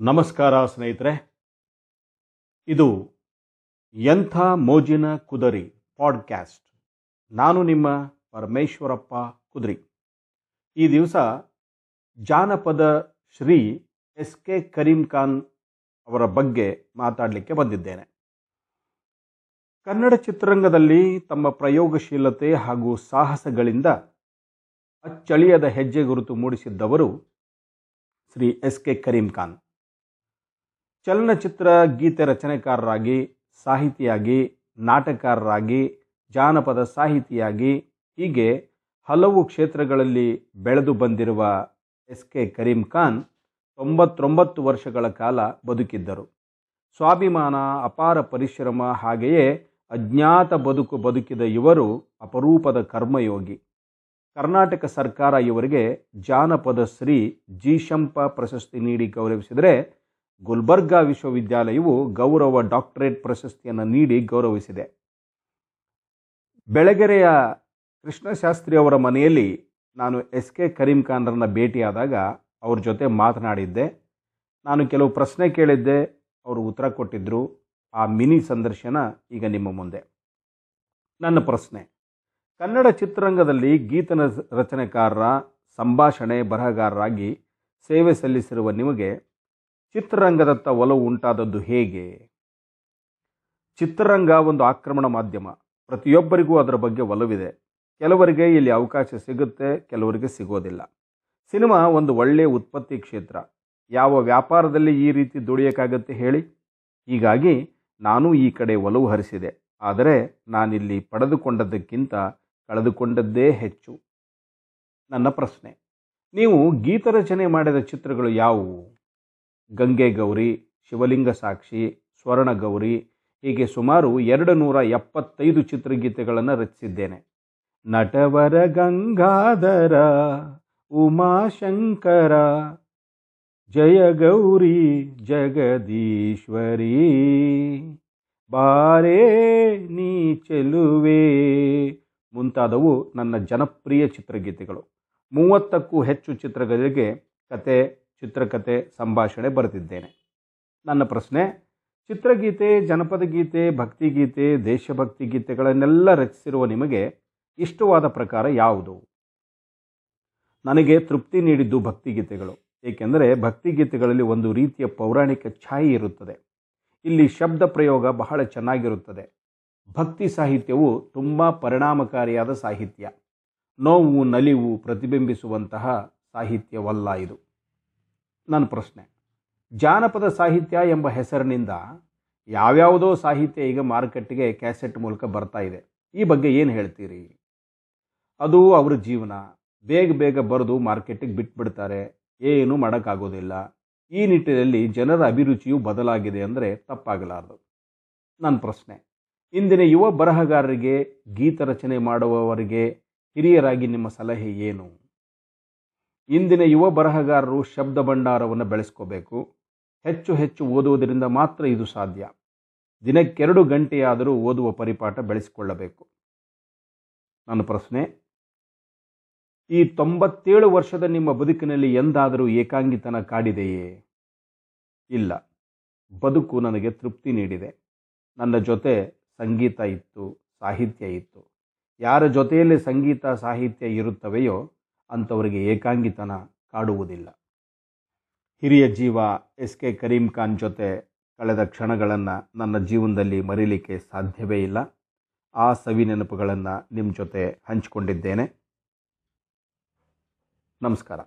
ನಮಸ್ಕಾರ ಸ್ನೇಹಿತರೆ. ಇದು ಎಂಥ ಮೋಜಿನ ಕುದರಿ ಪಾಡ್ಕ್ಯಾಸ್ಟ್. ನಾನು ನಿಮ್ಮ ಪರಮೇಶ್ವರಪ್ಪ ಕುದರಿ. ಈ ದಿವಸ ಜಾನಪದ ಶ್ರೀ ಎಸ್ ಕೆ ಕರೀಂ ಖಾನ್ ಅವರ ಬಗ್ಗೆ ಮಾತಾಡಲಿಕ್ಕೆ ಬಂದಿದ್ದೇನೆ. ಕನ್ನಡ ಚಿತ್ರರಂಗದಲ್ಲಿ ತಮ್ಮ ಪ್ರಯೋಗಶೀಲತೆ ಹಾಗೂ ಸಾಹಸಗಳಿಂದ ಅಚ್ಚಳಿಯದ ಹೆಜ್ಜೆ ಗುರುತು ಮೂಡಿಸಿದ್ದವರು ಶ್ರೀ ಎಸ್ ಕೆ ಕರೀಂ ಖಾನ್. ಚಲನಚಿತ್ರ ಗೀತೆ ರಚನೆಕಾರರಾಗಿ, ಸಾಹಿತಿಯಾಗಿ, ನಾಟಕಕಾರರಾಗಿ, ಜಾನಪದ ಸಾಹಿತಿಯಾಗಿ, ಹೀಗೆ ಹಲವು ಕ್ಷೇತ್ರಗಳಲ್ಲಿ ಬೆಳೆದು ಬಂದಿರುವ ಎಸ್ ಕೆ ಕರೀಂ ಖಾನ್ ತೊಂಬತ್ತೊಂಬತ್ತು ವರ್ಷಗಳ ಕಾಲ ಬದುಕಿದ್ದರು. ಸ್ವಾಭಿಮಾನ, ಅಪಾರ ಪರಿಶ್ರಮ ಹಾಗೆಯೇ ಅಜ್ಞಾತ ಬದುಕು ಬದುಕಿದ ಇವರು ಅಪರೂಪದ ಕರ್ಮಯೋಗಿ. ಕರ್ನಾಟಕ ಸರ್ಕಾರ ಇವರಿಗೆ ಜಾನಪದ ಶ್ರೀ ಜೀಶಂಪ ಪ್ರಶಸ್ತಿ ನೀಡಿ ಗೌರವಿಸಿದರೆ ಗುಲ್ಬರ್ಗಾ ವಿಶ್ವವಿದ್ಯಾಲಯವು ಗೌರವ ಡಾಕ್ಟರೇಟ್ ಪ್ರಶಸ್ತಿಯನ್ನು ನೀಡಿ ಗೌರವಿಸಿದೆ. ಬೆಳಗೆರೆಯ ಕೃಷ್ಣಶಾಸ್ತ್ರಿ ಅವರ ಮನೆಯಲ್ಲಿ ನಾನು ಎಸ್ ಕೆ ಕರೀಂ ಖಾನ್ರನ್ನ ಭೇಟಿಯಾದಾಗ ಅವ್ರ ಜೊತೆ ಮಾತನಾಡಿದ್ದೆ. ನಾನು ಕೆಲವು ಪ್ರಶ್ನೆ ಕೇಳಿದ್ದೆ. ಅವರು ಉತ್ತರ ಕೊಟ್ಟಿದ್ದರು ಆ ಮಿನಿ ಸಂದರ್ಶನ ಈಗ ನಿಮ್ಮ ಮುಂದೆ. ನನ್ನ ಪ್ರಶ್ನೆ, ಕನ್ನಡ ಚಿತ್ರರಂಗದಲ್ಲಿ ಗೀತನ ರಚನೆಕಾರರ, ಸಂಭಾಷಣೆ ಬರಹಗಾರರಾಗಿ ಸೇವೆ ಸಲ್ಲಿಸಿರುವ ನಿಮಗೆ ಚಿತ್ರರಂಗದತ್ತ ಒಲವು ಉಂಟಾದದ್ದು ಹೇಗೆ? ಚಿತ್ರರಂಗ ಒಂದು ಆಕ್ರಮಣ ಮಾಧ್ಯಮ. ಪ್ರತಿಯೊಬ್ಬರಿಗೂ ಅದರ ಬಗ್ಗೆ ಒಲವಿದೆ. ಕೆಲವರಿಗೆ ಇಲ್ಲಿ ಅವಕಾಶ ಸಿಗುತ್ತೆ, ಕೆಲವರಿಗೆ ಸಿಗೋದಿಲ್ಲ. ಸಿನಿಮಾ ಒಂದು ಒಳ್ಳೆಯ ಉತ್ಪತ್ತಿ ಕ್ಷೇತ್ರ. ಯಾವ ವ್ಯಾಪಾರದಲ್ಲಿ ಈ ರೀತಿ ದುಡಿಯೋಕ್ಕಾಗತ್ತೆ ಹೇಳಿ? ಹೀಗಾಗಿ ನಾನು ಈ ಕಡೆ ಒಲವು ಹರಿಸಿದೆ. ಆದರೆ ನಾನಿಲ್ಲಿ ಪಡೆದುಕೊಂಡದ್ದಕ್ಕಿಂತ ಕಳೆದುಕೊಂಡದ್ದೇ ಹೆಚ್ಚು. ನನ್ನ ಪ್ರಶ್ನೆ. ನೀವು ಗೀತರಚನೆ ಮಾಡಿದ ಚಿತ್ರಗಳು ಯಾವುವು? ಗಂಗೆ ಗೌರಿ, ಶಿವಲಿಂಗ ಸಾಕ್ಷಿ, ಸ್ವರ್ಣ ಗೌರಿ, ಹೀಗೆ ಸುಮಾರು ಎರಡು ನೂರ ಎಪ್ಪತ್ತೈದು ಚಿತ್ರಗೀತೆಗಳನ್ನು ರಚಿಸಿದ್ದೇನೆ. ನಟವರ ಗಂಗಾಧರ, ಉಮಾಶಂಕರ ಜಯ ಗೌರಿ ಜಗದೀಶ್ವರಿ, ಬಾರೇ ನೀ ಚೆಲುವೆ ಮುಂತಾದವು ನನ್ನ ಜನಪ್ರಿಯ ಚಿತ್ರಗೀತೆಗಳು. ಮೂವತ್ತಕ್ಕೂ ಹೆಚ್ಚು ಚಿತ್ರಗಳಿಗೆ ಕತೆ ಚಿತ್ರಕಥೆ ಸಂಭಾಷಣೆ ಬರೆದಿದ್ದೇನೆ. ನನ್ನ ಪ್ರಶ್ನೆ, ಚಿತ್ರಗೀತೆ, ಜನಪದ ಗೀತೆ, ಭಕ್ತಿಗೀತೆ, ದೇಶಭಕ್ತಿ ಗೀತೆಗಳನ್ನೆಲ್ಲ ರಚಿಸಿರುವ ನಿಮಗೆ ಇಷ್ಟವಾದ ಪ್ರಕಾರ ಯಾವುದು? ನನಗೆ ತೃಪ್ತಿ ನೀಡಿದ್ದು ಭಕ್ತಿಗೀತೆಗಳು, ಏಕೆಂದರೆ ಭಕ್ತಿಗೀತೆಗಳಲ್ಲಿ ಒಂದು ರೀತಿಯ ಪೌರಾಣಿಕ ಛಾಯೆ ಇರುತ್ತದೆ. ಇಲ್ಲಿ ಶಬ್ದ ಪ್ರಯೋಗ ಬಹಳ ಚೆನ್ನಾಗಿರುತ್ತದೆ. ಭಕ್ತಿ ಸಾಹಿತ್ಯವು ತುಂಬ ಪರಿಣಾಮಕಾರಿಯಾದ ಸಾಹಿತ್ಯ. ನೋವು, ನಲಿವು ಪ್ರತಿಬಿಂಬಿಸುವಂತಹ ಸಾಹಿತ್ಯವಲ್ಲ ಇದು. ನನ್ನ ಪ್ರಶ್ನೆ. ಜಾನಪದ ಸಾಹಿತ್ಯ ಎಂಬ ಹೆಸರಿನಿಂದ ಯಾವ್ಯಾವುದೋ ಸಾಹಿತ್ಯ ಈಗ ಮಾರುಕಟ್ಟೆಗೆ ಕ್ಯಾಸೆಟ್ ಮೂಲಕ ಬರ್ತಾ ಇದೆ. ಈ ಬಗ್ಗೆ ಏನು ಹೇಳ್ತೀರಿ? ಅದು ಅವ್ರ ಜೀವನ. ಬೇಗ ಬೇಗ ಬರೆದು ಮಾರ್ಕೆಟಿಗೆ ಬಿಟ್ಬಿಡ್ತಾರೆ. ಏನು ಮಾಡೋಕ್ಕಾಗೋದಿಲ್ಲ. ಈ ನಿಟ್ಟಿನಲ್ಲಿ ಜನರ ಅಭಿರುಚಿಯು ಬದಲಾಗಿದೆ ಅಂದರೆ ತಪ್ಪಾಗಲಾರದು. ನನ್ನ ಪ್ರಶ್ನೆ. ಇಂದಿನ ಯುವ ಬರಹಗಾರರಿಗೆ, ಗೀತ ರಚನೆ ಮಾಡುವವರಿಗೆ, ಹಿರಿಯರಾಗಿ ನಿಮ್ಮ ಸಲಹೆ ಏನು? ಇಂದಿನ ಯುವ ಬರಹಗಾರರು ಶಬ್ದ ಭಂಡಾರವನ್ನು ಬೆಳೆಸ್ಕೋಬೇಕು. ಹೆಚ್ಚು ಹೆಚ್ಚು ಓದುವುದರಿಂದ ಮಾತ್ರ ಇದು ಸಾಧ್ಯ. ದಿನಕ್ಕೆರಡು ಗಂಟೆಯಾದರೂ ಓದುವ ಪರಿಪಾಠ ಬೆಳೆಸಿಕೊಳ್ಳಬೇಕು. ನನ್ನ ಪ್ರಶ್ನೆ, ಈ ತೊಂಬತ್ತೇಳು ವರ್ಷದ ನಿಮ್ಮ ಬದುಕಿನಲ್ಲಿ ಎಂದಾದರೂ ಏಕಾಂಗಿತನ ಕಾಡಿದೆಯೇ? ಇಲ್ಲ. ಬದುಕು ನನಗೆ ತೃಪ್ತಿ ನೀಡಿದೆ. ನನ್ನ ಜೊತೆ ಸಂಗೀತ ಇತ್ತು, ಸಾಹಿತ್ಯ ಇತ್ತು. ಯಾರ ಜೊತೆಯಲ್ಲಿ ಸಂಗೀತ, ಸಾಹಿತ್ಯ ಇರುತ್ತವೆಯೋ ಅಂಥವರಿಗೆ ಏಕಾಂಗಿತನ ಕಾಡುವುದಿಲ್ಲ. ಹಿರಿಯ ಜೀವ ಎಸ್ ಕೆ ಕರೀಂ ಖಾನ್ ಜೊತೆ ಕಳೆದ ಕ್ಷಣಗಳನ್ನು ನನ್ನ ಜೀವನದಲ್ಲಿ ಮರೀಲಿಕ್ಕೆ ಸಾಧ್ಯವೇ ಇಲ್ಲ. ಆ ಸವಿ ನೆನಪುಗಳನ್ನು ನಿಮ್ಮ ಜೊತೆ ಹಂಚಿಕೊಂಡಿದ್ದೇನೆ. ನಮಸ್ಕಾರ.